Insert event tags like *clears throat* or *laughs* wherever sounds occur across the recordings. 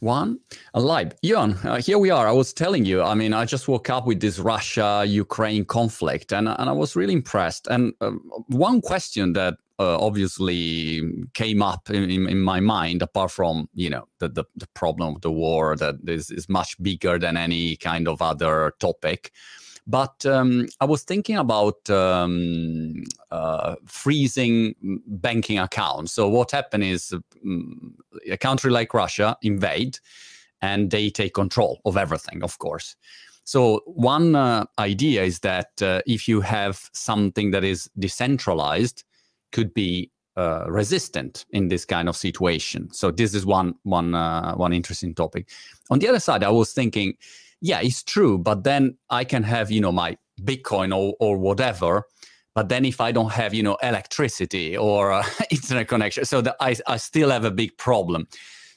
one. Alive Johan, uh, here we are. I was telling you i mean i just woke up with this russia ukraine conflict and, and i was really impressed. And uh, one question that uh, obviously came up in, in, in, my mind apart from you know the, the, the problem of the war that is, is much bigger than any kind of other topic but um, I was thinking about um, uh, freezing banking accounts. So what happened is um, a country like Russia invade, and they take control of everything, of course. So one uh, idea is that uh, if you have something that is decentralized, could be uh, resistant in this kind of situation. So this is one one uh, one interesting topic. On the other side, I was thinking yeah, it's true. But then I can have, you know, my Bitcoin or, or whatever. But then if I don't have, you know, electricity or uh, *laughs* internet connection, so that I, I still have a big problem.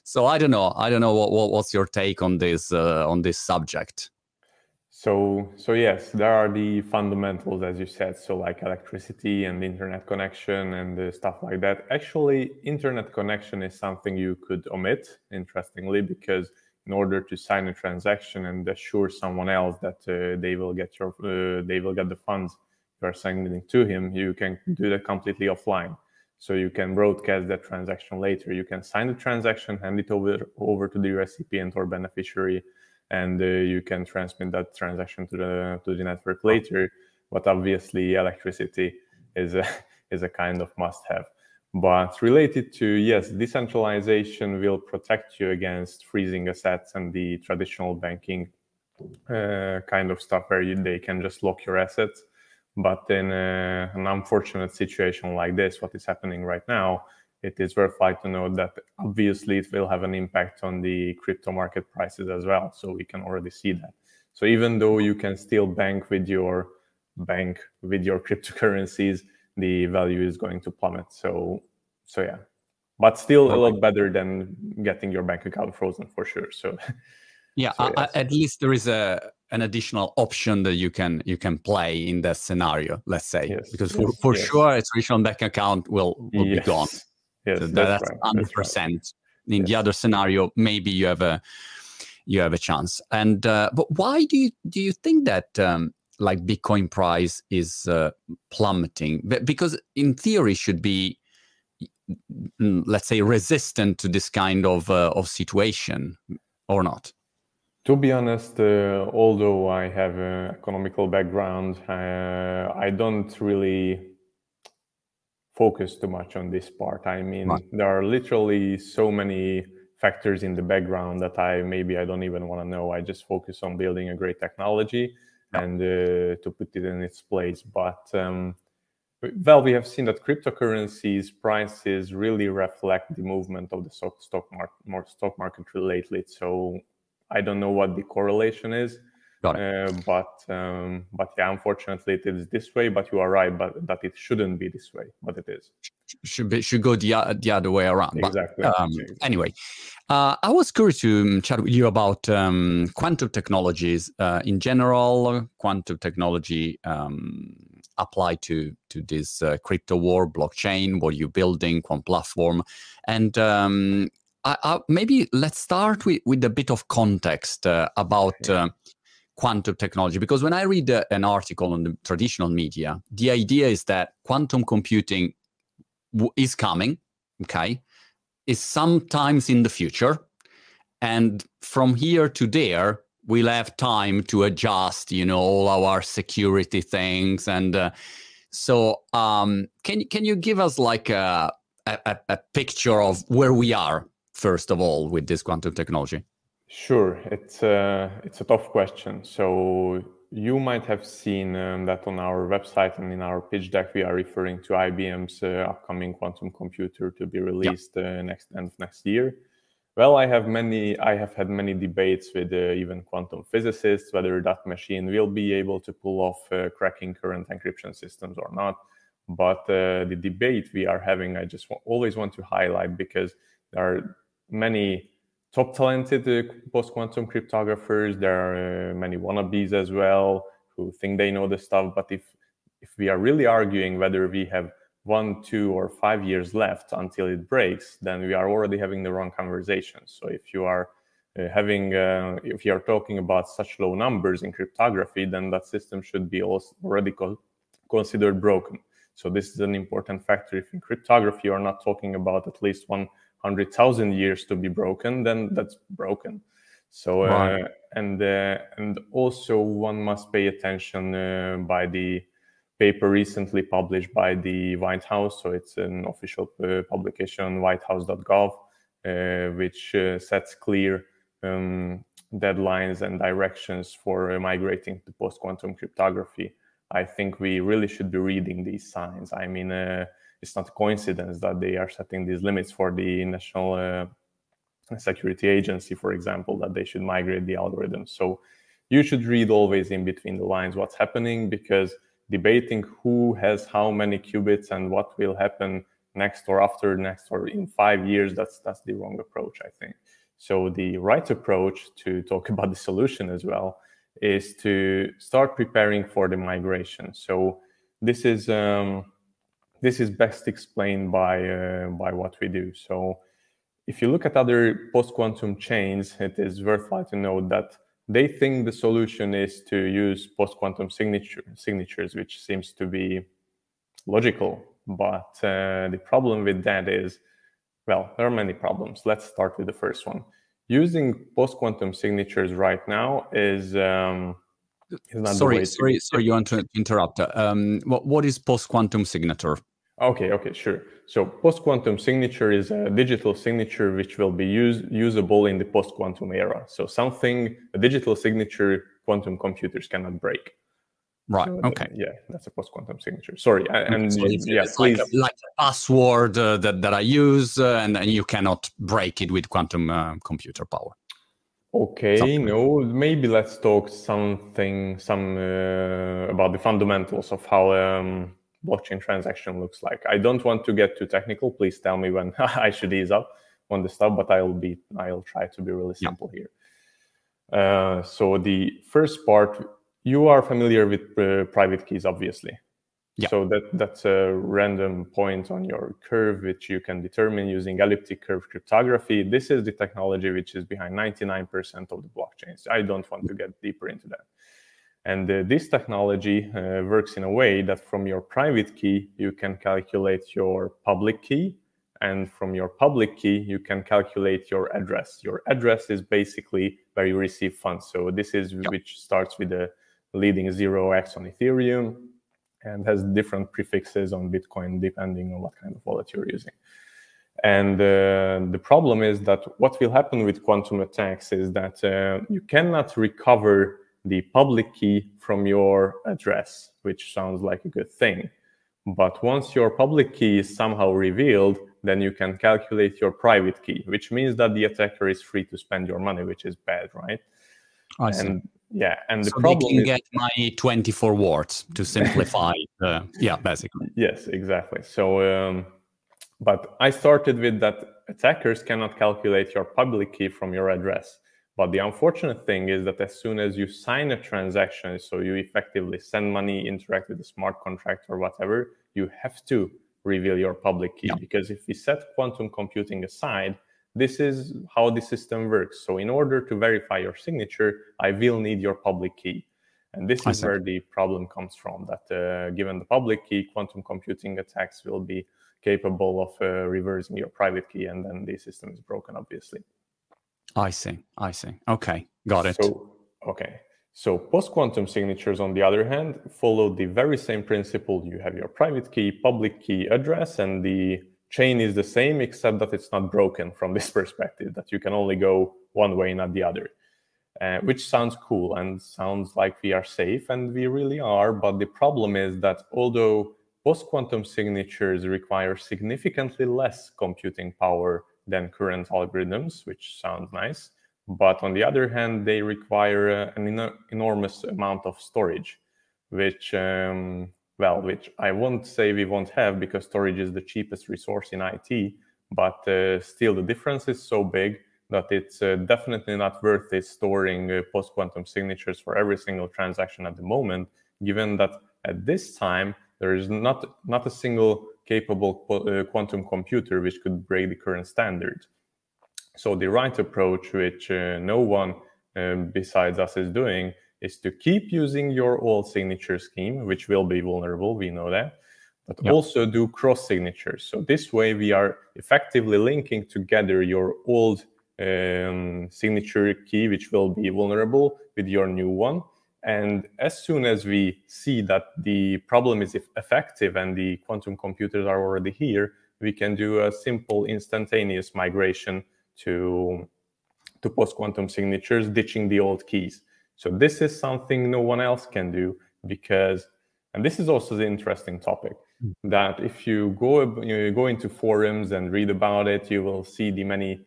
So I don't know. I don't know what, what what's your take on this uh, on this subject. So so yes, there are the fundamentals as you said. So like electricity and internet connection and stuff like that. Actually, internet connection is something you could omit. Interestingly, because in order to sign a transaction and assure someone else that uh, they will get your uh, they will get the funds you are sending to him you can do that completely offline. So you can broadcast that transaction later. You can sign the transaction hand it over over to the recipient or beneficiary and uh, you can transmit that transaction to the to the network later. But obviously electricity is a *laughs* is a kind of must have but related to, yes, decentralization will protect you against freezing assets and the traditional banking uh, kind of stuff where you, they can just lock your assets. But in uh, an unfortunate situation like this, what is happening right now, it is worthwhile to note that obviously it will have an impact on the crypto market prices as well. So we can already see that. So even though you can still bank with your bank with your *laughs* cryptocurrencies, the value is going to plummet. So so yeah, but still okay. a lot better than getting your bank account frozen for sure. So *laughs* yeah, so, yes. at least there is a an additional option that you can you can play in that scenario. Let's say yes. because for, for yes. sure a traditional bank account will will be gone. Yes, so that's hundred percent. In the other scenario, maybe you have a you have a chance. And uh, but why do you do you think that um, like Bitcoin price is uh, plummeting. Because in theory should be mm, let's say resistant to this kind of uh, of situation or not? To be honest uh, although i have an economical background uh, i don't really focus too much on this part. I mean right. there are literally so many factors in the background that i maybe i don't even want to know. I just focus on building a great technology and uh, to put it in its place. But um, well, we have seen that cryptocurrencies prices really reflect the movement of the stock stock market, stock market lately. So I don't know what the correlation is, uh, but um, but yeah, unfortunately it is this way. But you are right, but that it shouldn't be this way, but it is. Should be should go the, the other way around. Exactly. But, um, anyway, uh, I was curious to um, chat with you about um, quantum technologies uh, in general. Quantum technology um, apply to to this uh, crypto war, blockchain, what you're building, quantum platform, and um, I, I, maybe let's start with, with a bit of context uh, about uh, quantum technology because when i read uh, an article on the traditional media the idea is that quantum computing w- is coming okay is sometimes in the future and from here to there we'll have time to adjust you know all our security things and uh, so um, can can you give us like a, a, a picture of where we are first of all with this quantum technology Sure, it's a, it's a tough question. So you might have seen um, that on our website and in our pitch deck, we are referring to IBM's uh, upcoming quantum computer to be released uh, next end of next year. Well, I have many. I have had many debates with uh, even quantum physicists whether that machine will be able to pull off uh, cracking current encryption systems or not. But uh, the debate we are having, I just always want to highlight because there are many top talented uh, post quantum cryptographers. There are uh, many wannabes as well who think they know the stuff. But if if we are really arguing whether we have one, two, or five years left until it breaks, then we are already having the wrong conversation. So if you are uh, having, uh, if you are talking about such low numbers in cryptography, then that system should be already co- considered broken. So this is an important factor. If in cryptography you are not talking about at least 100,000 years to be broken, then that's broken. So uh, and uh, and also one must pay attention uh, by the paper recently published by the White House. So it's an official uh, publication, whitehouse.gov, uh, which uh, sets clear um, deadlines and directions for uh, migrating to post quantum cryptography. I think we really should be reading these signs. I mean, uh, it's not a coincidence that they are setting these limits for the National uh, Security Agency, for example, that they should migrate the algorithm. So you should read always in between the lines what's happening because debating who has how many qubits and what will happen next or after next or in five years that's that's the wrong approach i think so the right approach to talk *laughs* about the solution as well is to start preparing for the migration so this is um, this is best explained by uh, by what we do so if you look at other post quantum chains it is worthwhile to note that they think the solution is to use post-quantum signature, signatures, which seems to be logical. But uh, the problem with that is, well, there are many problems. Let's start with the first one. Using post-quantum signatures right now is, um, sorry, sorry, sorry, you want to interrupt. Um, what, what is post-quantum signature? Okay, okay, sure. So post-quantum signature is a digital signature which will be use, usable in the post-quantum era. So something, a digital signature quantum computers cannot break. Right. So okay. That, yeah, that's a post-quantum signature. Sorry, and so it's, yeah, it's please. Like a, like a password uh, that that I use, uh, and, and you cannot break it with quantum uh, computer power. Okay, something. no, maybe let's talk something, some uh, about the fundamentals of how um, blockchain transaction looks like. I don't want to get too technical. Please tell me when *laughs* I should ease up on the stuff, but I'll be I'll try to be really simple yeah. here. Uh, so the first part, you are familiar with uh, private keys, obviously. Yeah. So that that's a random point on your curve, which you can determine using elliptic curve cryptography. This is the technology which is behind 99% of the blockchains. I don't want to get deeper into that. And uh, this technology uh, works in a way that from your private key, you can calculate your public key. And from your public key, you can calculate your address. Your address is basically where you receive funds. So this is yep. which starts with the leading 0x on Ethereum and has different prefixes on Bitcoin depending on what kind of wallet you're using. And uh, the problem is that what will happen with quantum attacks is that uh, you cannot recover the public key from your address, which sounds like a good thing. But once your public key is somehow revealed, then you can calculate your private key, which means that the attacker is free to spend your money, which is bad, right? I see. And yeah, and the so problem they can is, get my 24 words to simplify. *laughs* uh, yeah, basically. Yes, exactly. So, um, but I started with that attackers cannot calculate your public key from your address. But the unfortunate thing is that as soon as you sign a transaction, so you effectively send money, interact with a smart contract or whatever, you have to reveal your public key. Yeah. Because if we set quantum computing aside, this is how the system works. So in order to verify your signature, I will need your public key. And this is where the problem comes from that uh, given the public key, quantum computing attacks will be capable of uh, reversing your private key, and then the system is broken, obviously. I see. I see. Okay. Got it. So, okay. So post quantum signatures, on the other hand, follow the very same principle. You have your private key, public key address, and the chain is the same, except that it's not broken from *laughs* this perspective, that you can only go one way, not the other. Uh, which sounds cool and sounds like we are safe, and we really are. But the problem is that although post quantum signatures require significantly less computing power than current algorithms, which sounds nice. But on the other hand, they require uh, an en- enormous amount of storage, which, um, well, which I won't say we won't have because storage is the cheapest resource in IT. But uh, still, the difference is so big that it's uh, definitely not worth it storing uh, post quantum signatures for every single transaction at the moment, given that at this time there is not not a single capable uh, quantum computer which could break the current standard. So the right approach, which uh, no one um, besides us is doing, is to keep using your old signature scheme, which will be vulnerable. We know that, but yep. also do cross signatures. So this way, we are effectively linking together your old um, signature key, which will be vulnerable, with your new one. And as soon as we see that the problem is effective and the quantum computers are already here, we can do a simple instantaneous migration to, to post quantum signatures, ditching the old keys. So this is something no one else can do because, and this is also the interesting topic, mm. that if you go you go into forums and read about it, you will see the many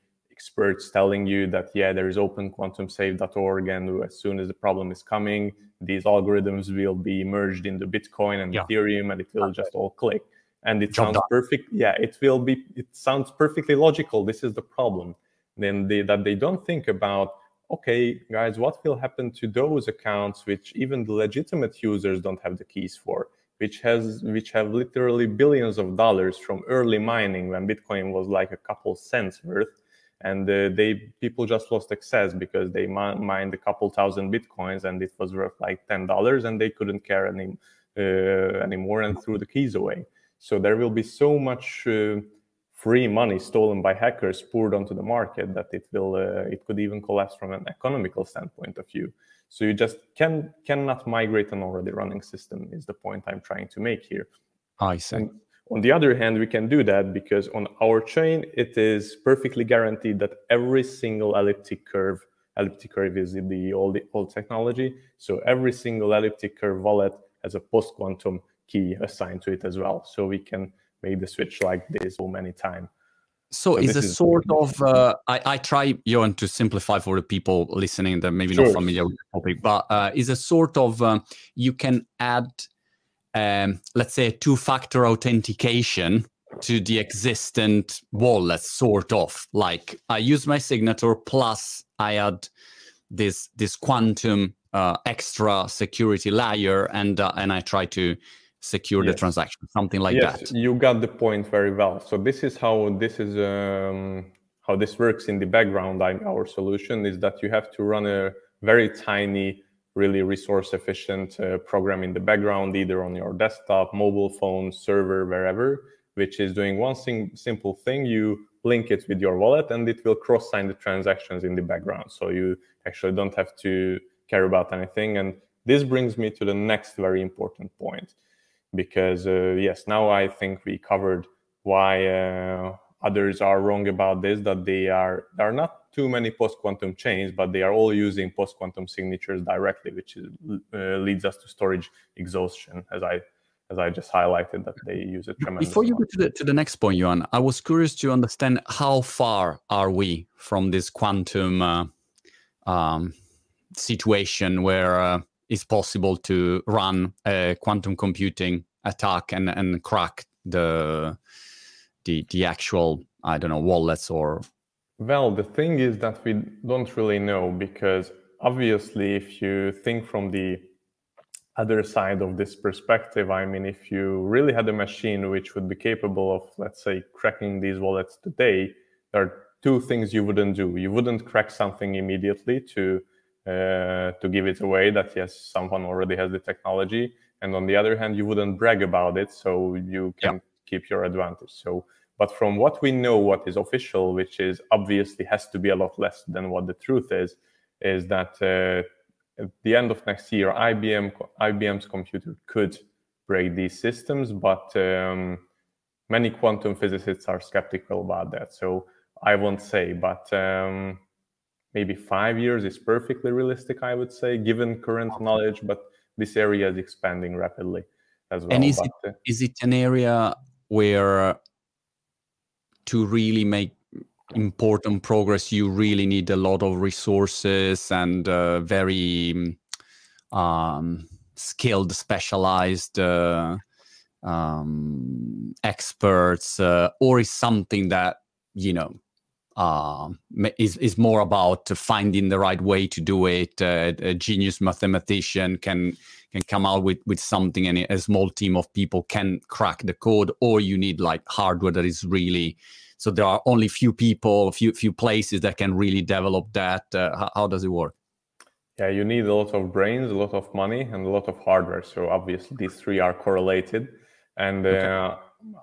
experts telling you that yeah there is openquantumsafe.org and as soon as the problem is coming these algorithms will be merged into bitcoin and yeah. ethereum and it will just all click. And it sounds perfect yeah it will be it sounds perfectly logical. This is the problem. Then they, that they don't think about okay guys what will happen to those accounts which even the legitimate users don't have the keys for which has which have literally billions of dollars from early mining when bitcoin was like a couple cents worth and uh, they people just lost access because they mined a couple thousand bitcoins and it was worth like ten dollars and they couldn't care any uh, anymore and threw the keys away. So there will be so much uh, free money stolen by hackers poured onto the market that it will uh, it could even collapse from an economical standpoint of view. So you just can cannot migrate an already running system is the point I'm trying to make here. I see. And, on the other hand, we can do that because on our chain, it is perfectly guaranteed that every single elliptic curve, elliptic curve is the old, old technology. So every single elliptic curve wallet has a post quantum key assigned to it as well. So we can make the switch like this so many times. So, so is a sort of uh, I, I try Johan to simplify for the people listening that maybe sure. not familiar with the topic, but uh, is a sort of uh, you can add um, let's say, two-factor authentication to the existent wallet, sort of. Like I use my signature plus I add this this quantum uh, extra security layer, and uh, and I try to secure yes. the transaction, something like yes, that. you got the point very well. So this is how this is um, how this works in the background. Our solution is that you have to run a very tiny really resource efficient uh, program in the background, either on your desktop, mobile phone, server, wherever, which is doing one simple thing. You link it with your wallet and it will cross sign the transactions in the background. So you actually don't have to care about anything. And this brings me to the next very important point because, uh, yes, now I think we covered why uh, others are wrong about this, that they are, they are not too many post-quantum chains, but they are all using post-quantum signatures directly, which is, uh, leads us to storage exhaustion, as I as I just highlighted that they use it tremendously. Before you go to the, to the next point, Johan, I was curious to understand how far are we from this quantum uh, um, situation where uh, it's possible to run a quantum computing attack and, and crack the the the actual I don't know wallets or well, the thing is that we don't really know because obviously, if you think from the other side of this perspective, I mean, if you really had a machine which would be capable of, let's say, cracking these wallets today, there are two things you wouldn't do. You wouldn't crack something immediately to uh, to give it away that yes, someone already has the technology, and on the other hand, you wouldn't brag about it, so you can yeah. Keep your advantage. So but from what we know, what is official, which is obviously has to be a lot less than what the truth is, is that uh, at the end of next year, IBM IBM's computer could break these systems, but um, many quantum physicists are skeptical about that. So I won't say, but um, maybe five years is perfectly realistic, I would say, given current knowledge. But this area is expanding rapidly as well. And is, but, it, uh, is it an area where to really make important progress, you really need a lot of resources and uh, very um, skilled, specialized uh, um, experts, uh, or is something that you know uh, is is more about finding the right way to do it. Uh, a genius mathematician can can come out with with something, and a small team of people can crack the code. Or you need like hardware that is really so there are only few people, few few places that can really develop that. Uh, how, how does it work? Yeah, you need a lot of brains, a lot of money, and a lot of hardware. So obviously these three are correlated. And okay. uh,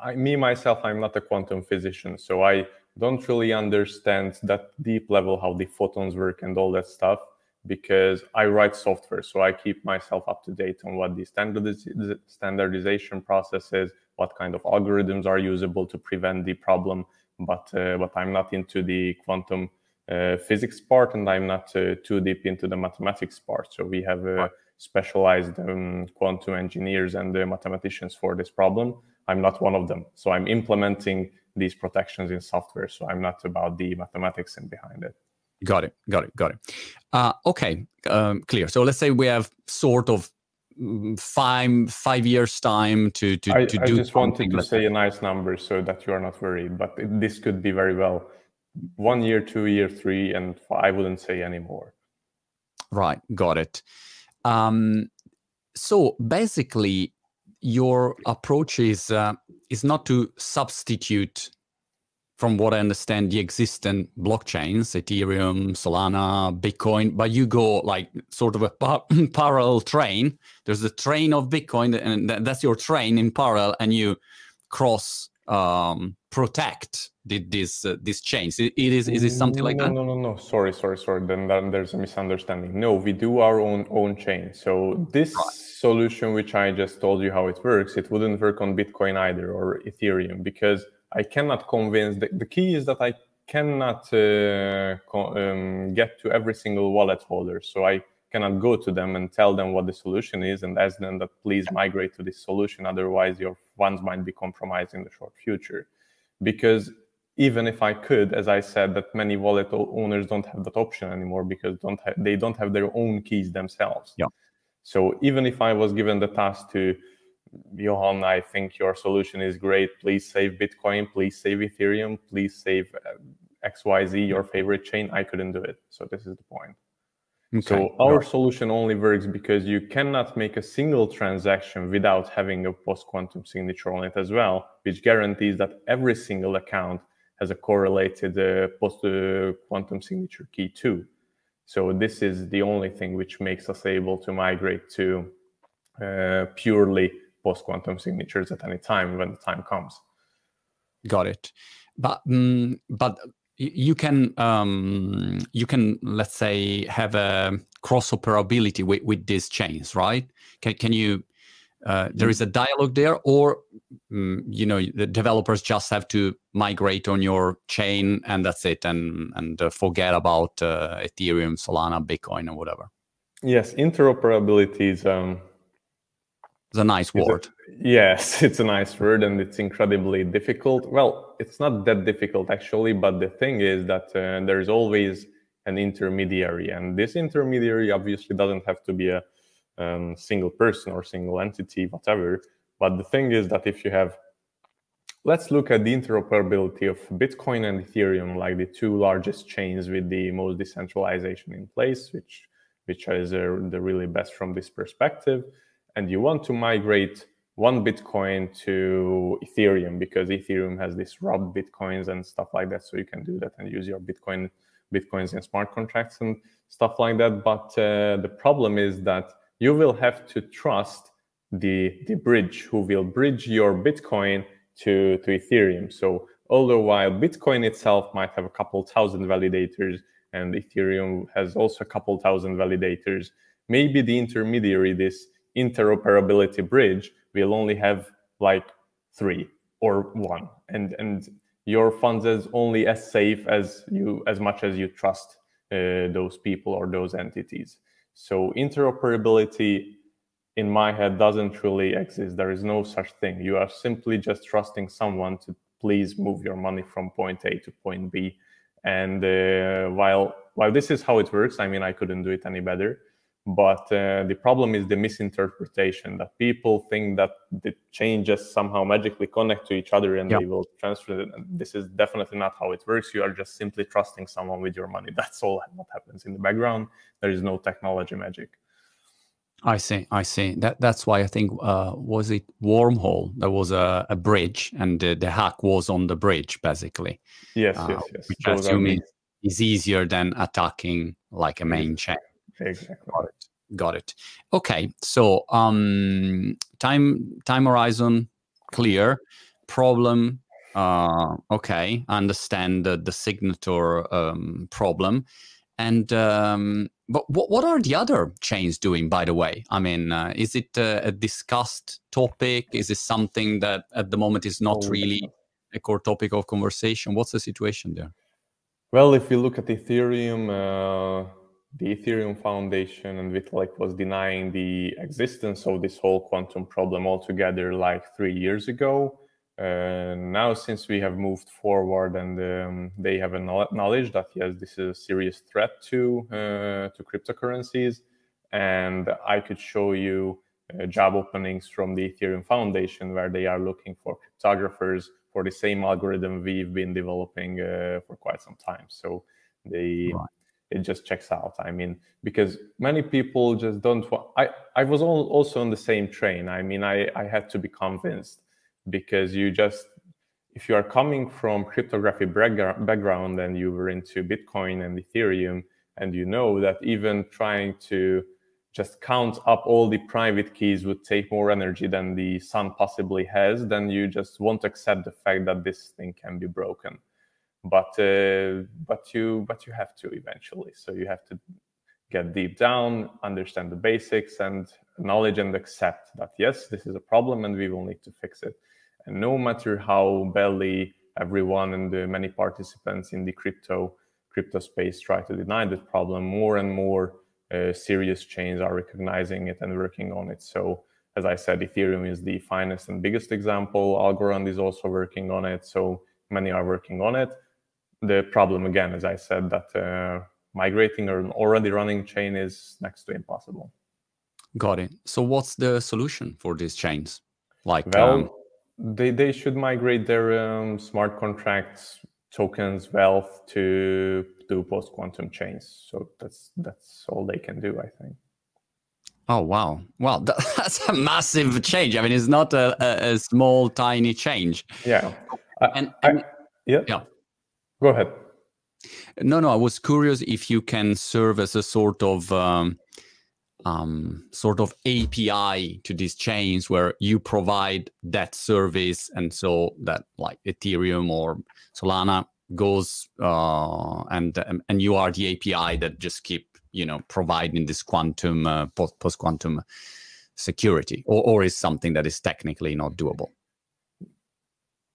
I, me myself, I'm not a quantum physician, so I don't really understand that deep level how the photons work and all that stuff because I write software, so I keep myself up to date on what the standardiz- standardization process is, what kind of algorithms are usable to prevent the problem. But uh, but I'm not into the quantum uh, physics part, and I'm not uh, too deep into the mathematics part. So we have uh, specialized um, quantum engineers and uh, mathematicians for this problem. I'm not one of them, so I'm implementing these protections in software. So I'm not about the mathematics and behind it. Got it. Got it. Got it. Uh, okay, um, clear. So let's say we have sort of mm, five five years time to to, I, to I do. I just wanted to say a nice number so that you are not worried. But it, this could be very well one year, two year, three, and I wouldn't say anymore. Right. Got it. Um, so basically, your approach is uh, is not to substitute from what I understand, the existing blockchains, Ethereum, Solana, Bitcoin, but you go like sort of a par- *clears throat* parallel train. There's a train of Bitcoin, and that's your train in parallel, and you cross um, protect the, this uh, these chains. It, it is is it something like no, that? No, no, no. Sorry, sorry, sorry. Then, then there's a misunderstanding. No, we do our own own chain. So this right. solution, which I just told you how it works, it wouldn't work on Bitcoin either or Ethereum because I cannot convince. The, the key is that I cannot uh, um, get to every single wallet holder. So I cannot go to them and tell them what the solution is and ask them that please migrate to this solution. Otherwise, your funds might be compromised in the short future. Because even if I could, as I said, that many wallet owners don't have that option anymore because don't ha- they don't have their own keys themselves. Yeah. So even if I was given the task to Johan, I think your solution is great. Please save Bitcoin. Please save Ethereum. Please save uh, XYZ, your favorite chain. I couldn't do it. So this is the point. Okay. So our solution only works because you cannot make a single transaction without having a post-quantum signature on it as well, which guarantees that every single account has a correlated uh, post-quantum signature key too. So this is the only thing which makes us able to migrate to uh, purely post quantum signatures at any time when the time comes. Got it. But um, but you can um, you can let's say have a cross operability with, with these chains, right? Can can you? Uh, there is a dialogue there, or um, you know the developers just have to migrate on your chain and that's it, and and uh, forget about uh, Ethereum, Solana, Bitcoin, or whatever. Yes, interoperability is um, it's a nice word. yes, *laughs* it's a nice word and it's incredibly difficult. Well, it's not that difficult actually, but the thing is that uh, there's always an intermediary, and this intermediary obviously doesn't have to be a um, single person or single entity, whatever. But the thing is that if you have, let's look at the interoperability of Bitcoin and Ethereum, like the two largest chains with the most decentralization in place, which which is uh, the really best from this perspective and you want to migrate one Bitcoin to Ethereum because Ethereum has these wrapped Bitcoins and stuff like that. So you can do that and use your Bitcoin Bitcoins in smart contracts and stuff like that. But uh, the problem is that you will have to trust the the bridge who will bridge your Bitcoin to to Ethereum. So although while Bitcoin itself might have a couple thousand validators and Ethereum has also a couple thousand validators, maybe the intermediary this interoperability bridge will only have like three or one. And and your funds is only as safe as you as much as you trust uh, those people or those entities so interoperability in my head doesn't really exist. There is no such thing. You are simply just trusting someone to please move your money from point a to point b. And uh, while while this is how it works i mean i couldn't do it any better but uh, the problem is the misinterpretation that people think that the changes somehow magically connect to each other and they will transfer it. And this is definitely not how it works. You are just simply trusting someone with your money. That's all what happens in the background. There is no technology magic. I see. I see. That that's why I think uh, was it wormhole. There was a, a bridge, and the, the hack was on the bridge, basically. Yes, uh, yes, yes. Which I assume is, is easier than attacking like a main chain. Exactly. Got it. Got it. Okay. So um, time time horizon clear. Problem. Uh, okay. Understand the, the signature um, problem. And um, but what, what are the other chains doing, by the way? I mean, uh, is it a, a, discussed topic? Is it something that at the moment is not oh, really a core topic of conversation? What's the situation there? Well, if you look at Ethereum, uh, the Ethereum Foundation and Vitalik was denying the existence of this whole quantum problem altogether like three years ago. Uh, now, since we have moved forward and um, they have acknowledged that yes, this is a serious threat to uh, to cryptocurrencies, and I could show you uh, job openings from the Ethereum Foundation where they are looking for cryptographers for the same algorithm we've been developing uh, for quite some time. So they. Right. It just checks out. I mean, because many people just don't. I I was also on the same train. I mean, I I had to be convinced because you just if you are coming from cryptography background and you were into bitcoin and ethereum and you know that even trying to just count up all the private keys would take more energy than the sun possibly has then you just won't accept the fact that this thing can be broken but uh, but you but you have to eventually so you have to get deep down understand the basics and knowledge and accept that yes this is a problem and we will need to fix it and no matter how badly everyone and the many participants in the crypto crypto space try to deny that problem, more and more uh, serious chains are recognizing it and working on it. So as I said, Ethereum is the finest and biggest example. Algorand is also working on it. So many are working on it. The problem, again, as I said, that uh, migrating an already running chain is next to impossible. Got it. So what's the solution for these chains? Like, well, um, they they should migrate their um, smart contracts tokens wealth to do post quantum chains. So that's that's all they can do i think. Oh wow. Well *laughs* that's a massive change. I mean it's not a, a, a small tiny change. Yeah. And, and I, yeah. yeah go ahead no no i was curious if you can serve as a sort of um, um, sort of API to these chains where you provide that service, and so that like Ethereum or Solana goes uh, and and you are the API that just keep you know providing this quantum uh, post quantum security, or or is something that is technically not doable.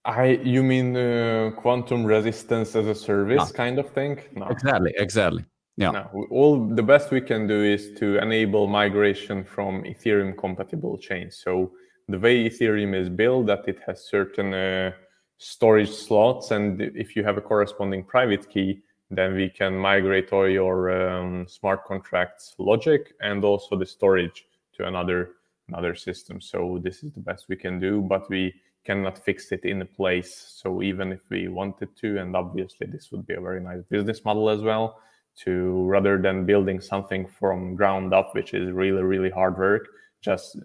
I you mean uh, quantum resistance as a service no. kind of thing? No. Exactly, exactly. Yeah. No, all the best we can do is to enable migration from Ethereum compatible chains. So the way Ethereum is built, that it has certain uh, storage slots, and if you have a corresponding private key, then we can migrate all your um, smart contracts logic and also the storage to another another system. So this is the best we can do, but we cannot fix it in a place. So even if we wanted to, and obviously this would be a very nice business model as well to rather than building something from ground up which is really really hard work just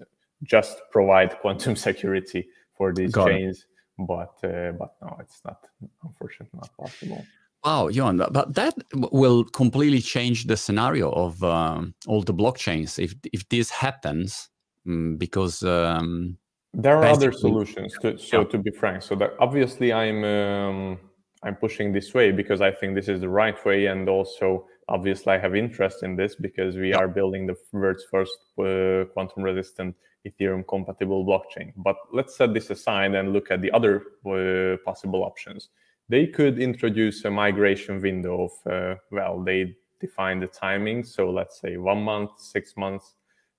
just provide *laughs* quantum security for these Got chains it. but uh, but no it's not unfortunately not possible Wow, Jon, but that will completely change the scenario of um, all the blockchains if if this happens, um, because um, there are other solutions. To, so yeah. to be frank, so that obviously I'm um, I'm pushing this way because I think this is the right way, and also obviously I have interest in this because we are building the world's first uh, quantum resistant Ethereum compatible blockchain. But let's set this aside and look at the other uh, possible options. They could introduce a migration window of uh, well, they define the timing. So let's say one month, six months,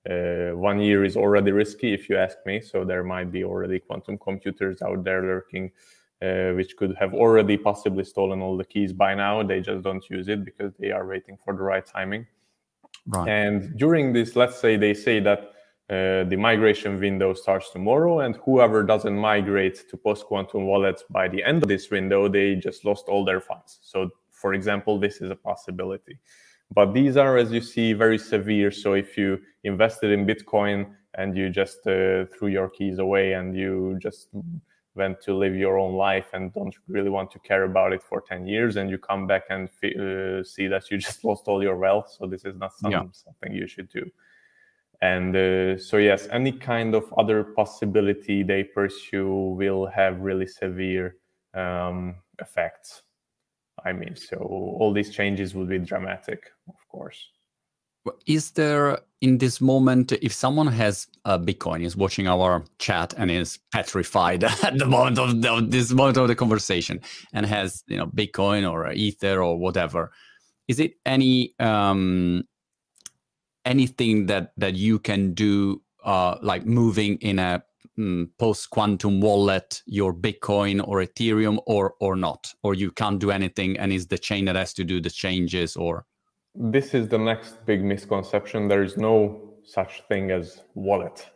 uh, one year is already risky if you ask me. So there might be already quantum computers out there lurking uh, which could have already possibly stolen all the keys by now. They just don't use it because they are waiting for the right timing. Right. And during this, let's say they say that uh, the migration window starts tomorrow, and whoever doesn't migrate to post quantum wallets by the end of this window, they just lost all their funds. So, for example, this is a possibility. But these are, as you see, very severe. So, if you invested in Bitcoin and you just uh, threw your keys away and you just went to live your own life and don't really want to care about it for 10 years and you come back and uh, see that you *laughs* just lost all your wealth so this is not some, yeah. something you should do and uh, so yes any kind of other possibility they pursue will have really severe um, effects i mean so all these changes would be dramatic of course. Is there in this moment, if someone has a Bitcoin, is watching our chat and is petrified *laughs* at the moment of, the, of this moment of the conversation, and has you know Bitcoin or Ether or whatever, is it any um, anything that that you can do, uh, like moving in a um, post quantum wallet your Bitcoin or Ethereum, or or not, or you can't do anything, and is the chain that has to do the changes, or this is the next big misconception. There is no such thing as wallet.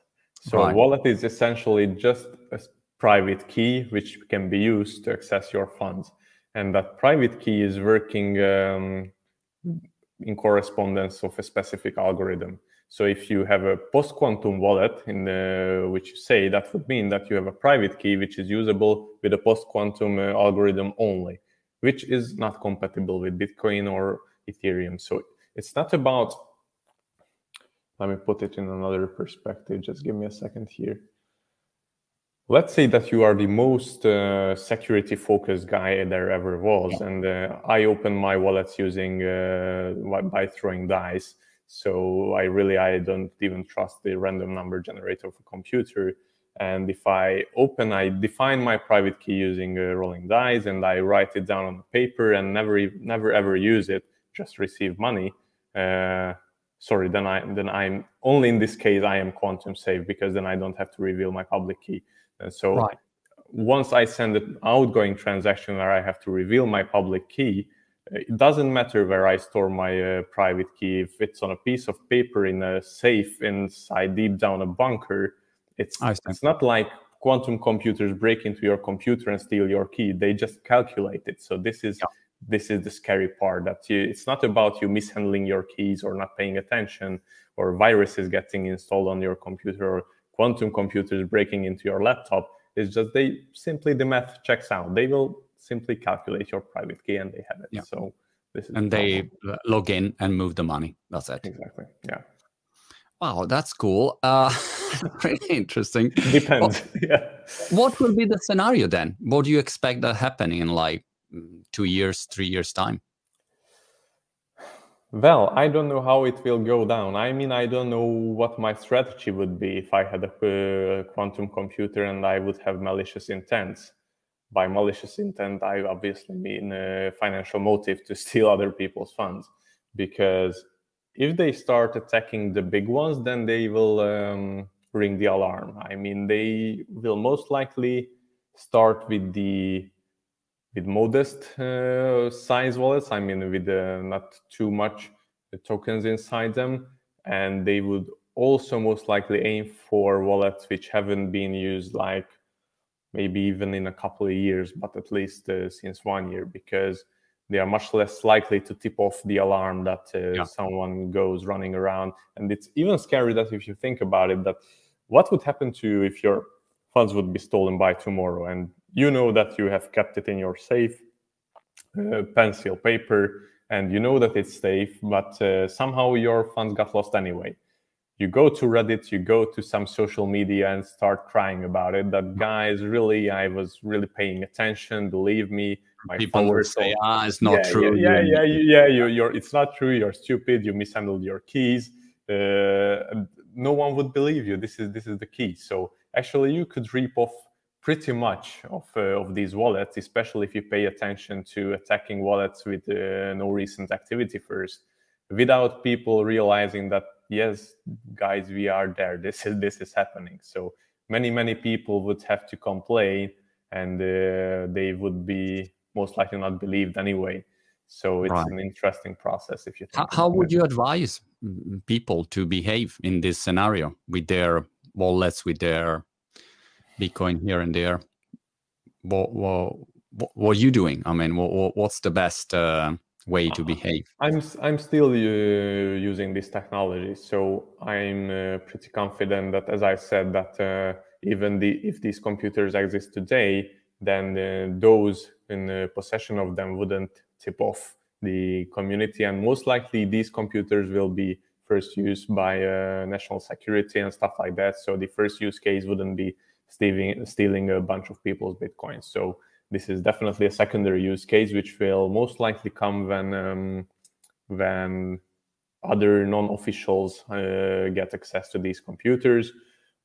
So right. wallet is essentially just a private key which can be used to access your funds, and that private key is working um, in correspondence of a specific algorithm. So if you have a post-quantum wallet in the, which you say, that would mean that you have a private key which is usable with a post-quantum uh, algorithm only, which is not compatible with Bitcoin or Ethereum. So it's not about, let me put it in another perspective. Just give me a second here. Let's say that you are the most uh, security focused guy there ever was, and uh, I open my wallets using uh, by throwing dice. So I really I don't even trust the random number generator of a computer. And if I open, I define my private key using uh, rolling dice, and I write it down on paper and never never ever use it just receive money, uh, sorry, then I then I'm only in this case I am quantum safe because then I don't have to reveal my public key. And so right. once I send an outgoing transaction where I have to reveal my public key, it doesn't matter where I store my uh, private key. If it's on a piece of paper in a safe inside deep down a bunker, it's it's not like quantum computers break into your computer and steal your key. They just calculate it. So this is yeah this is the scary part that you, it's not about you mishandling your keys or not paying attention or viruses getting installed on your computer or quantum computers breaking into your laptop it's just they simply the math checks out they will simply calculate your private key and they have it. Yeah. so this is and the they log in and move the money. That's it. Exactly. Yeah. Wow that's cool. Uh *laughs* pretty interesting. Depends. *laughs* Yeah. what will be the scenario then? What do you expect that happening in like two years, three years time? Well, I don't know how it will go down. I mean, I don't know what my strategy would be if I had a uh, quantum computer and I would have malicious intent. By malicious intent, I obviously mean a financial motive to *laughs* steal other people's funds. Because if they start attacking the big ones, then they will um, ring the alarm. I mean, they will most likely start with the with modest uh, size wallets. I mean, with uh, not too much tokens inside them, and they would also most likely aim for wallets which haven't been used like maybe even in a couple of years, but at least uh, since one year, because they are much less likely to tip off the alarm that uh, yeah. someone goes running around. And it's even scary that if you think about it, that what would happen to you if your funds would be stolen by tomorrow and you know that you have kept it in your safe uh, pencil paper and you know that it's safe but uh, somehow your funds got lost anyway you go to reddit you go to some social media and start crying about it. That guys really i was really paying attention believe me my people will say ah it's not yeah, true yeah yeah yeah, yeah you, you're it's not true you're stupid you mishandled your keys. Uh, no one would believe you. This is this is the key. So actually you could reap off pretty much of, uh, of these wallets, especially if you pay attention to attacking wallets with uh, no recent activity first, without people realizing that yes, guys, we are there. This is this is happening. So many many people would have to complain, and uh, they would be most likely not believed anyway. So it's right. an interesting process if you. how, how would you advise people to behave in this scenario with their wallets, with their Bitcoin here and there? What what what, are you doing? I mean, what, what's the best uh, way to behave? I'm I'm still uh, using this technology, so I'm uh, pretty confident that, as I said, that uh, even the if these computers exist today, then uh, those in possession of them wouldn't tip off the community, and most likely these computers will be first used by uh, national security and stuff like that. So the first use case wouldn't be stealing stealing a bunch of people's bitcoins. So this is definitely a secondary use case, which will most likely come when um, when other non-officials uh, get access to these computers,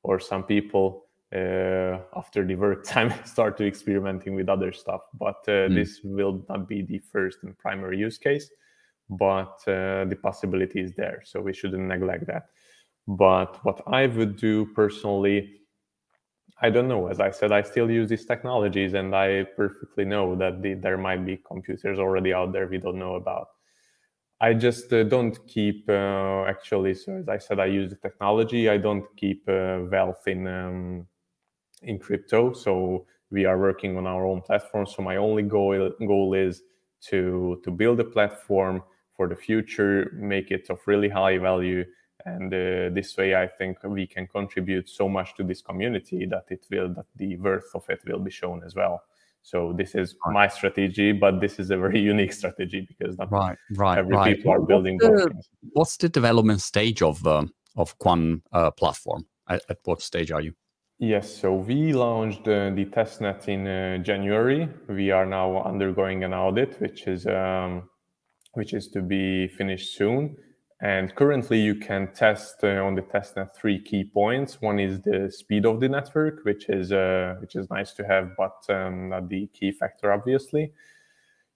or some people uh, after the work *laughs* time start to experimenting with other stuff. But uh, mm. this will not be the first and primary use case, but uh, the possibility is there, so we shouldn't neglect that. But what I would do personally I don't know. As I said, I still use these technologies, and I perfectly know that the, there might be computers already out there we don't know about. I just uh, don't keep uh, actually. So as I said, I use the technology. I don't keep uh, wealth in um, in crypto. So we are working on our own platform. So my only goal goal is to to build a platform for the future, make it of really high value, and uh, this way i think we can contribute so much to this community that it will that the worth of it will be shown as well. So this is my strategy but this is a very *laughs* unique strategy because not right right every right. people are building what's the, what's the development stage of the of QAN uh, platform? At, at, what stage are you? Yes so we launched uh, the testnet in uh, january. We are now undergoing an audit which is um, which is to be finished soon and currently, you can test uh, on the testnet three key points. One is the speed of the network, which is uh, which is nice to have, but um, not the key factor, obviously.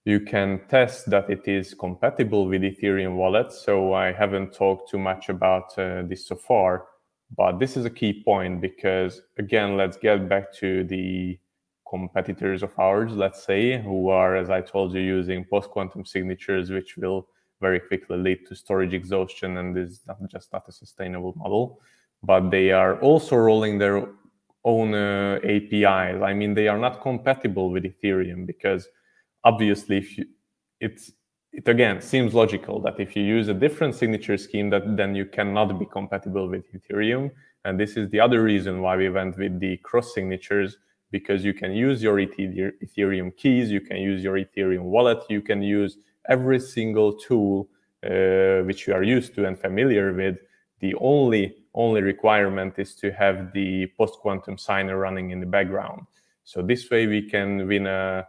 You can test that it is compatible with Ethereum wallets. So I haven't talked too much about uh, this so far, but this is a key point because again, let's get back to the competitors of ours, let's say, who are, as I told you, using post-quantum signatures, which will very quickly lead to storage exhaustion and is not just not a sustainable model. But they are also rolling their own uh, APIs. I mean, they are not compatible with Ethereum because obviously, if you, it's it again seems logical that if you use a different signature scheme, that then you cannot be compatible with Ethereum. And this is the other reason why we went with the cross signatures because you can use your Ethereum keys, you can use your Ethereum wallet, you can use every single tool uh, which you are used to and familiar with. The only only requirement is to have the post quantum signer running in the background. So this way we can win a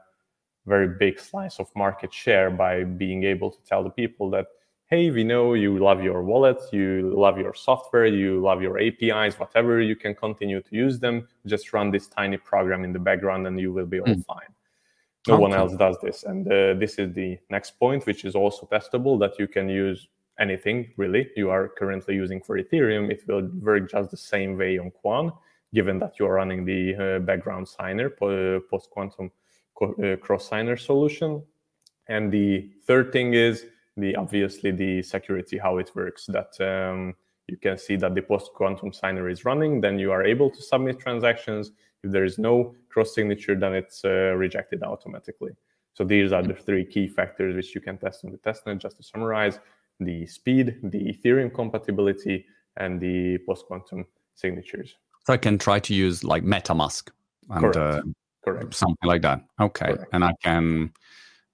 very big slice of market share by being able to tell the people that hey we know you love your wallet you love your software you love your apis whatever you can continue to use them just run this tiny program in the background and you will be all mm. fine no okay. one else does this. And uh, this is the next point which is also testable that you can use anything really. You are currently using for ethereum. It will work just the same way on QAN given that you are running the uh, background signer uh, post quantum uh, cross signer solution. And the third thing is the obviously the security how it works that um, you can see that the post quantum signer is running. Then you are able to submit transactions if there is no cross signature, then it's uh, rejected automatically. So these are the three key factors which you can test on the testnet. Just to summarize, the speed, the Ethereum compatibility, and the post-quantum signatures. So I can try to use like MetaMask and Correct. Uh, Correct. something like that. Okay, Correct. and I can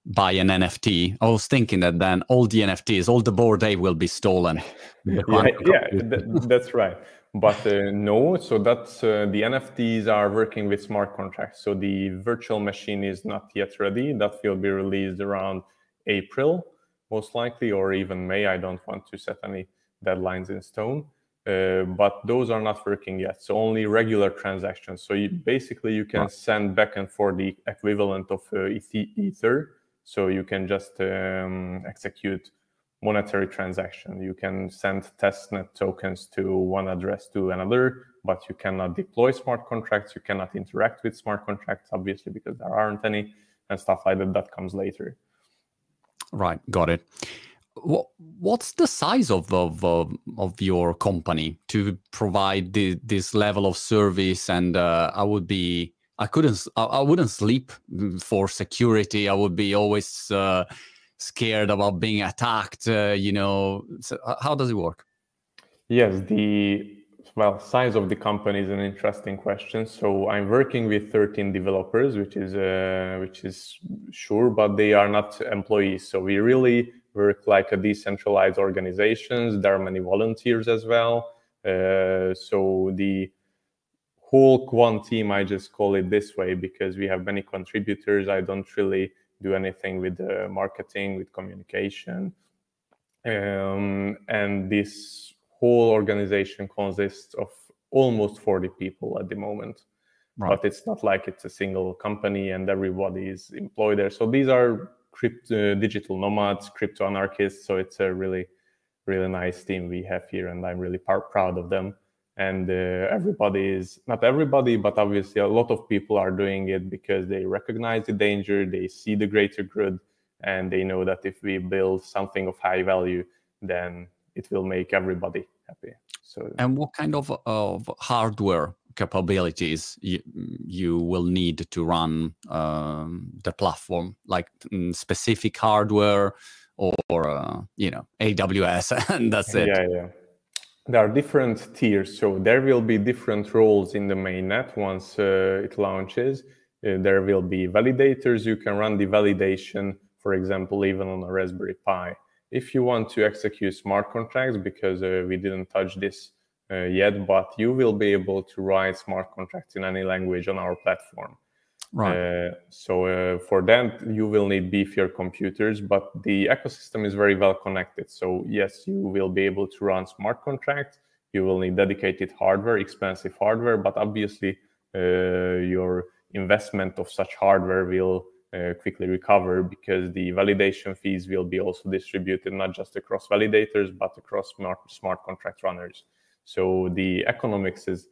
buy an NFT. I was thinking that then all the NFTs, all the Bored Ape will be stolen. *laughs* *laughs* yeah, *laughs* yeah that's right but uh, no so that's uh, the nfts are working with smart contracts. So the virtual machine is not yet ready. That will be released around april most likely or even may. I don't want to set any deadlines in stone. Uh, but those are not working yet. So only regular transactions. So you, basically you can send back and forth the equivalent of uh, ether. So you can just um, execute monetary transaction. You can send testnet tokens to one address to another, but you cannot deploy smart contracts. You cannot interact with smart contracts, obviously, because there aren't any, and stuff like that. That comes later. Right, got it. what, what's the size of of of your company to provide the, this level of service? And uh, I would be I couldn't I, wouldn't sleep for security. I would be always uh, scared about being attacked. Uh, you know, so how does it work? Yes, the well size of the company is an interesting question. So I'm working with 13 developers, which is uh, which is sure, but they are not employees. So we really work like a decentralized organizations. There are many volunteers as well. Uh, so the whole QAN team, I just call it this way because we have many contributors. I don't really do anything with the marketing, with communication. Um, and this whole organization consists of almost 40 people at the moment. Right. But it's not like it's a single company and everybody is employed there. So these are crypto digital nomads, crypto anarchists. So it's a really, really nice team we have here, and I'm really par- proud of them. And uh, everybody is not everybody, but obviously a lot of people are doing it because they recognize the danger, they see the greater good, and they know that if we build something of high value, then it will make everybody happy. So, and what kind of, of hardware capabilities you, you will need to run um, the platform, like mm, specific hardware or, uh, you know AWS, *laughs* and that's it. Yeah, yeah. There are different tiers, so there will be different roles in the mainnet once uh, it launches. Uh, there will be validators. You can run the validation, for example, even on a Raspberry Pi. If you want to execute smart contracts, because uh, we didn't touch this uh, yet, but you will be able to write smart contracts in any language on our platform. Right. Uh, so uh, for that, you will need beefier computers, but the ecosystem is very well connected. So yes, you will be able to run smart contracts. You will need dedicated hardware, expensive hardware, but obviously uh, your investment of such hardware will uh, quickly recover because the validation fees will be also distributed not just across validators but across smart, smart contract runners. So the economics is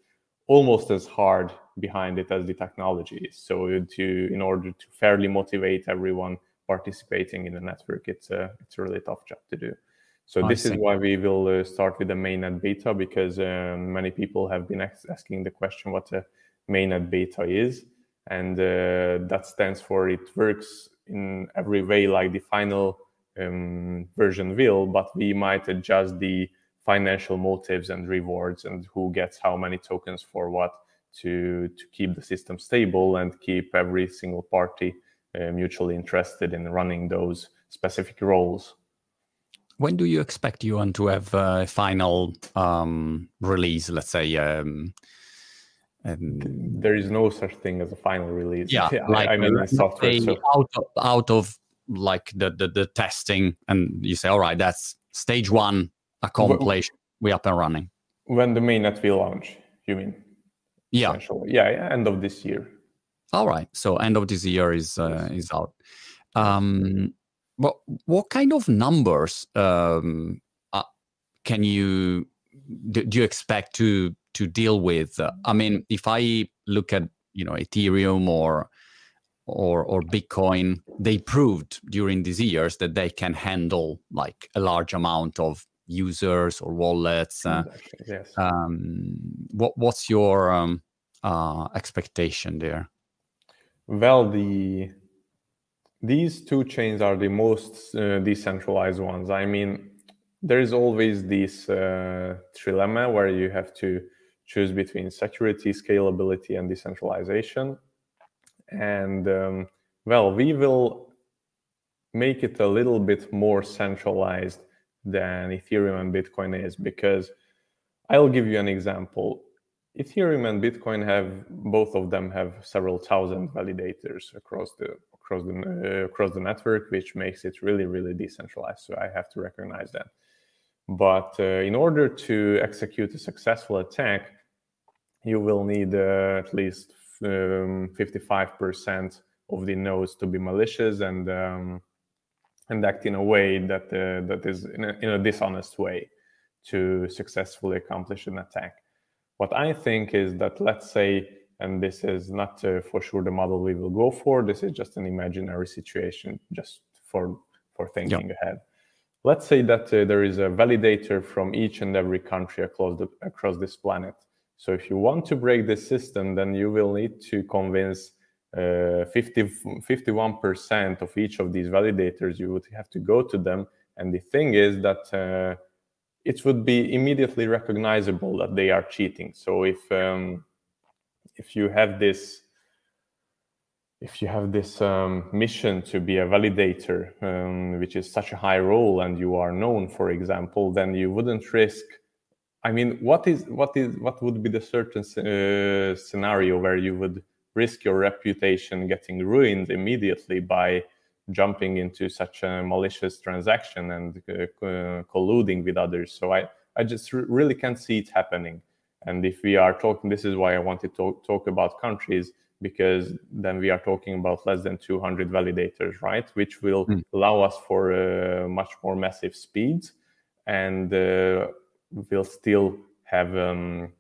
almost as hard behind it as the technology is. So to in order to fairly motivate everyone participating in the network, it's a it's a really tough job to do. So I this see. is why we will uh, start with the mainnet beta because um, many people have been asking the question what a mainnet beta is, and uh, that stands for it works in every way like the final um, version will, but we might adjust the financial motives and rewards and who gets how many tokens for what to to keep the system stable and keep every single party uh, mutually interested in running those specific roles. When do you expect Yuan to have a final um, release? Let's say. Um, um, there is no such thing as a final release. Yeah, like *laughs* I, I mean, software. So. Out of, out of like the, the the testing, and you say, all right, that's stage one accomplished. we up and running. When the mainnet will launch, you mean? Yeah. Yeah, Yeah, end of this year. All right. So end of this year is uh, is out. Um, what what kind of numbers um, uh, can you do, do, you expect to to deal with? Uh, I mean, if I look at you know Ethereum or or or Bitcoin, they proved during these years that they can handle like a large amount of users or wallets. Uh, exactly, yes. Um, what what's your um, uh, expectation there? Well, the these two chains are the most uh, decentralized ones. I mean, there is always this uh, trilemma where you have to choose between security, scalability, and decentralization. And um, well, we will make it a little bit more centralized than Ethereum and Bitcoin is because I'll give you an example. Ethereum and Bitcoin have both of them have several thousand validators across the across the uh, across the network, which makes it really really decentralized. So I have to recognize that. But uh, in order to execute a successful attack, you will need uh, at least um, 55% of the nodes to be malicious and um, and act in a way that uh, that is in a, in a dishonest way to successfully accomplish an attack. What I think is that let's say, and this is not uh, for sure the model we will go for. This is just an imaginary situation, just for for thinking yep. ahead. let's say that uh, there is a validator from each and every country across the, across this planet. So if you want to break this system, then you will need to convince uh, 50, 51% of each of these validators. You would have to go to them, and the thing is that uh, it would be immediately recognizable that they are cheating. So if um, if you have this if you have this um, mission to be a validator, um, which is such a high role, and you are known, for example, then you wouldn't risk. I mean, what is what is what would be the certain uh, scenario where you would risk your reputation getting ruined immediately by jumping into such a malicious transaction and uh, colluding with others? So I I just really can't see it happening. And if we are talking, this is why I wanted to talk about countries because then we are talking about less than 200 validators, right? Which will mm. allow us for uh, much more massive speeds and uh, will still have um,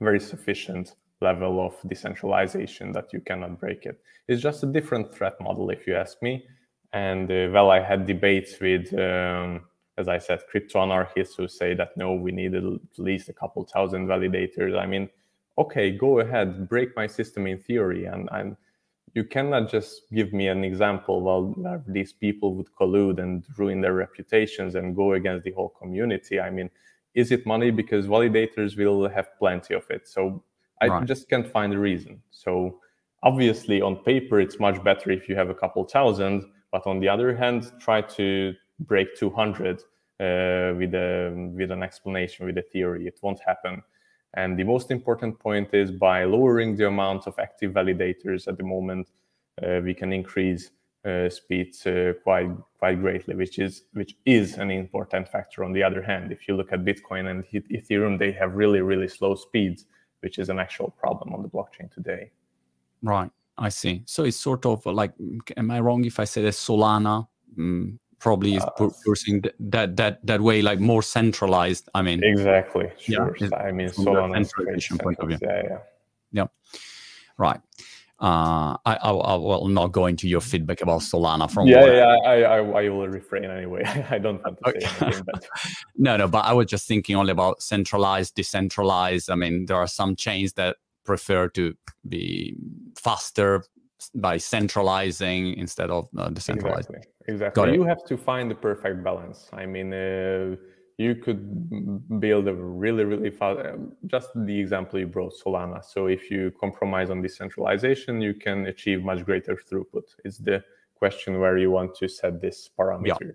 very sufficient level of decentralization that you cannot break it. It's just a different threat model, if you ask me. And uh, well, I had debates with, um, as I said, crypto anarchists who say that no, we need at least a couple thousand validators. I mean, okay, go ahead, break my system in theory. And, and you cannot just give me an example well these people would collude and ruin their reputations and go against the whole community. I mean, is it money? Because validators will have plenty of it. So I right. just can't find a reason. So obviously on paper it's much better if you have a couple thousand, but on the other hand, try to break 200 uh, with a with an explanation with a theory. It won't happen. And the most important point is by lowering the amount of active validators at the moment, uh, we can increase uh, speeds uh, quite quite greatly, which is which is an important factor. On the other hand, if you look at Bitcoin and Ethereum, they have really really slow speeds, which is an actual problem on the blockchain today. Right, I see. So it's sort of like, am I wrong if I say that Solana mm, probably is uh, pursuing that that that way like more centralized i mean? Exactly sure. yeah, i mean Solana centralization point of view. yeah yeah. Yeah right uh, I, I, I, will not go into your feedback about Solana from yeah, yeah, I, I, I will refrain anyway. *laughs* I don't want to say anything, but *laughs* no, no, but I was just thinking only about centralized, decentralized. I mean, there are some chains that prefer to be faster by centralizing instead of uh, decentralizing. Exactly. Exactly. You have to find the perfect balance. I mean, uh, you could build a really, really fast. Just the example you brought, Solana. So if you compromise on decentralization, you can achieve much greater throughput. It's the question where you want to set this parameter. Yeah.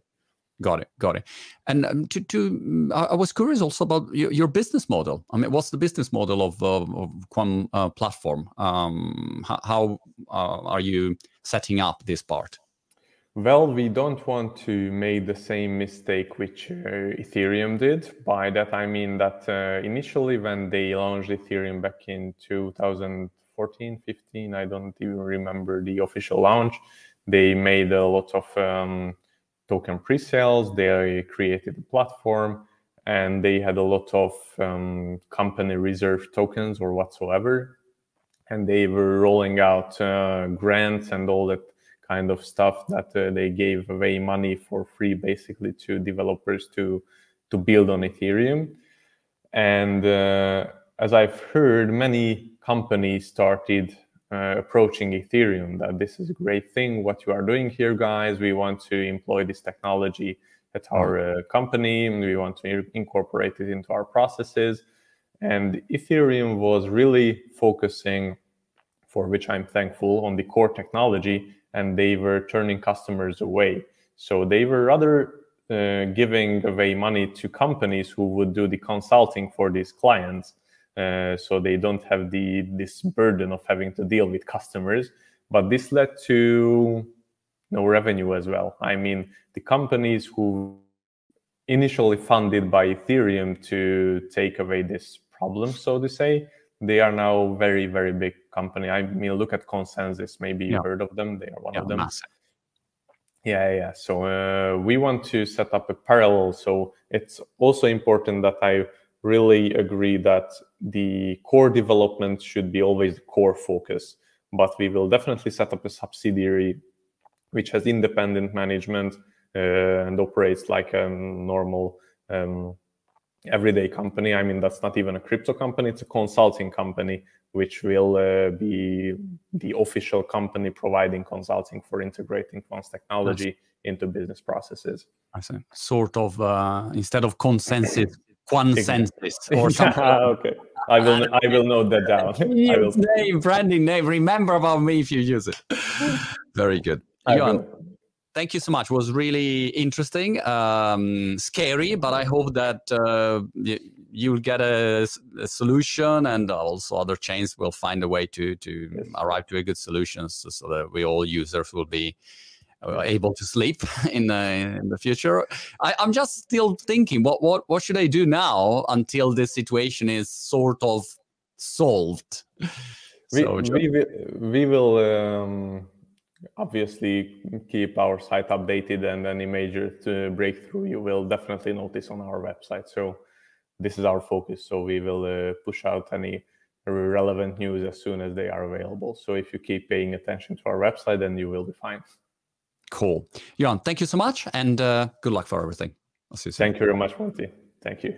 Got it, got it. And um, to, to, I was curious also about your, your, business model. I mean, what's the business model of, uh, of Quantum uh, platform? Um, how, how uh, are you setting up this part? Well, we don't want to make the same mistake which uh, Ethereum did. By that, I mean that uh, initially, when they launched Ethereum back in 2014, 15, I don't even remember the official launch, they made a lot of um, token pre sales, they created a platform, and they had a lot of um, company reserve tokens or whatsoever. And they were rolling out uh, grants and all that kind of stuff that uh, they gave away money for free basically to developers to to build on ethereum. And uh, as i've heard many companies started uh, approaching ethereum that this is a great thing what you are doing here guys we want to employ this technology at our uh, company and we want to incorporate it into our processes. And ethereum was really focusing for which i'm thankful on the core technology and they were turning customers away. So they were rather uh, giving away money to companies who would do the consulting for these clients. Uh, so they don't have the this burden of having to deal with customers. But this led to no revenue as well. I mean, the companies who initially funded by Ethereum to take away this problem, so to say, they are now very very big company. I mean look at ConsenSys. maybe you heard of them. They are one yeah, of them. massive. yeah yeah. So uh, we want to set up a parallel. So it's also important that i really agree that the core development should be always the core focus but we will definitely set up a subsidiary which has independent management uh, and operates like a normal um, everyday company. I mean, that's not even a crypto company; it's a consulting company, which will uh, be the official company providing consulting for integrating QAN's technology into business processes. I see. Sort of uh, instead of consensus, *laughs* consensus or something. *laughs* okay. I will I will note that down. *laughs* I will. name, branding name. Remember about me if you use it. Very good. Johan, thank you so much. It was really interesting, um, scary, but I hope that uh, you'll get a, a, solution, and also other chains will find a way to to yes. arrive to a good solution, so, so that we all users will be uh, able to sleep *laughs* in the in the future. I, am just still thinking, what what what should I do now until this situation is sort of solved? *laughs* We, so, we will, we will um, obviously keep our site updated, and any major uh, breakthrough you will definitely notice on our website. So this is our focus. So we will uh, push out any relevant news as soon as they are available. So if you keep paying attention to our website, then you will be fine. Cool. Johan, thank you so much and uh, good luck for everything. I'll see you soon. Thank you very much, Monty. Thank you.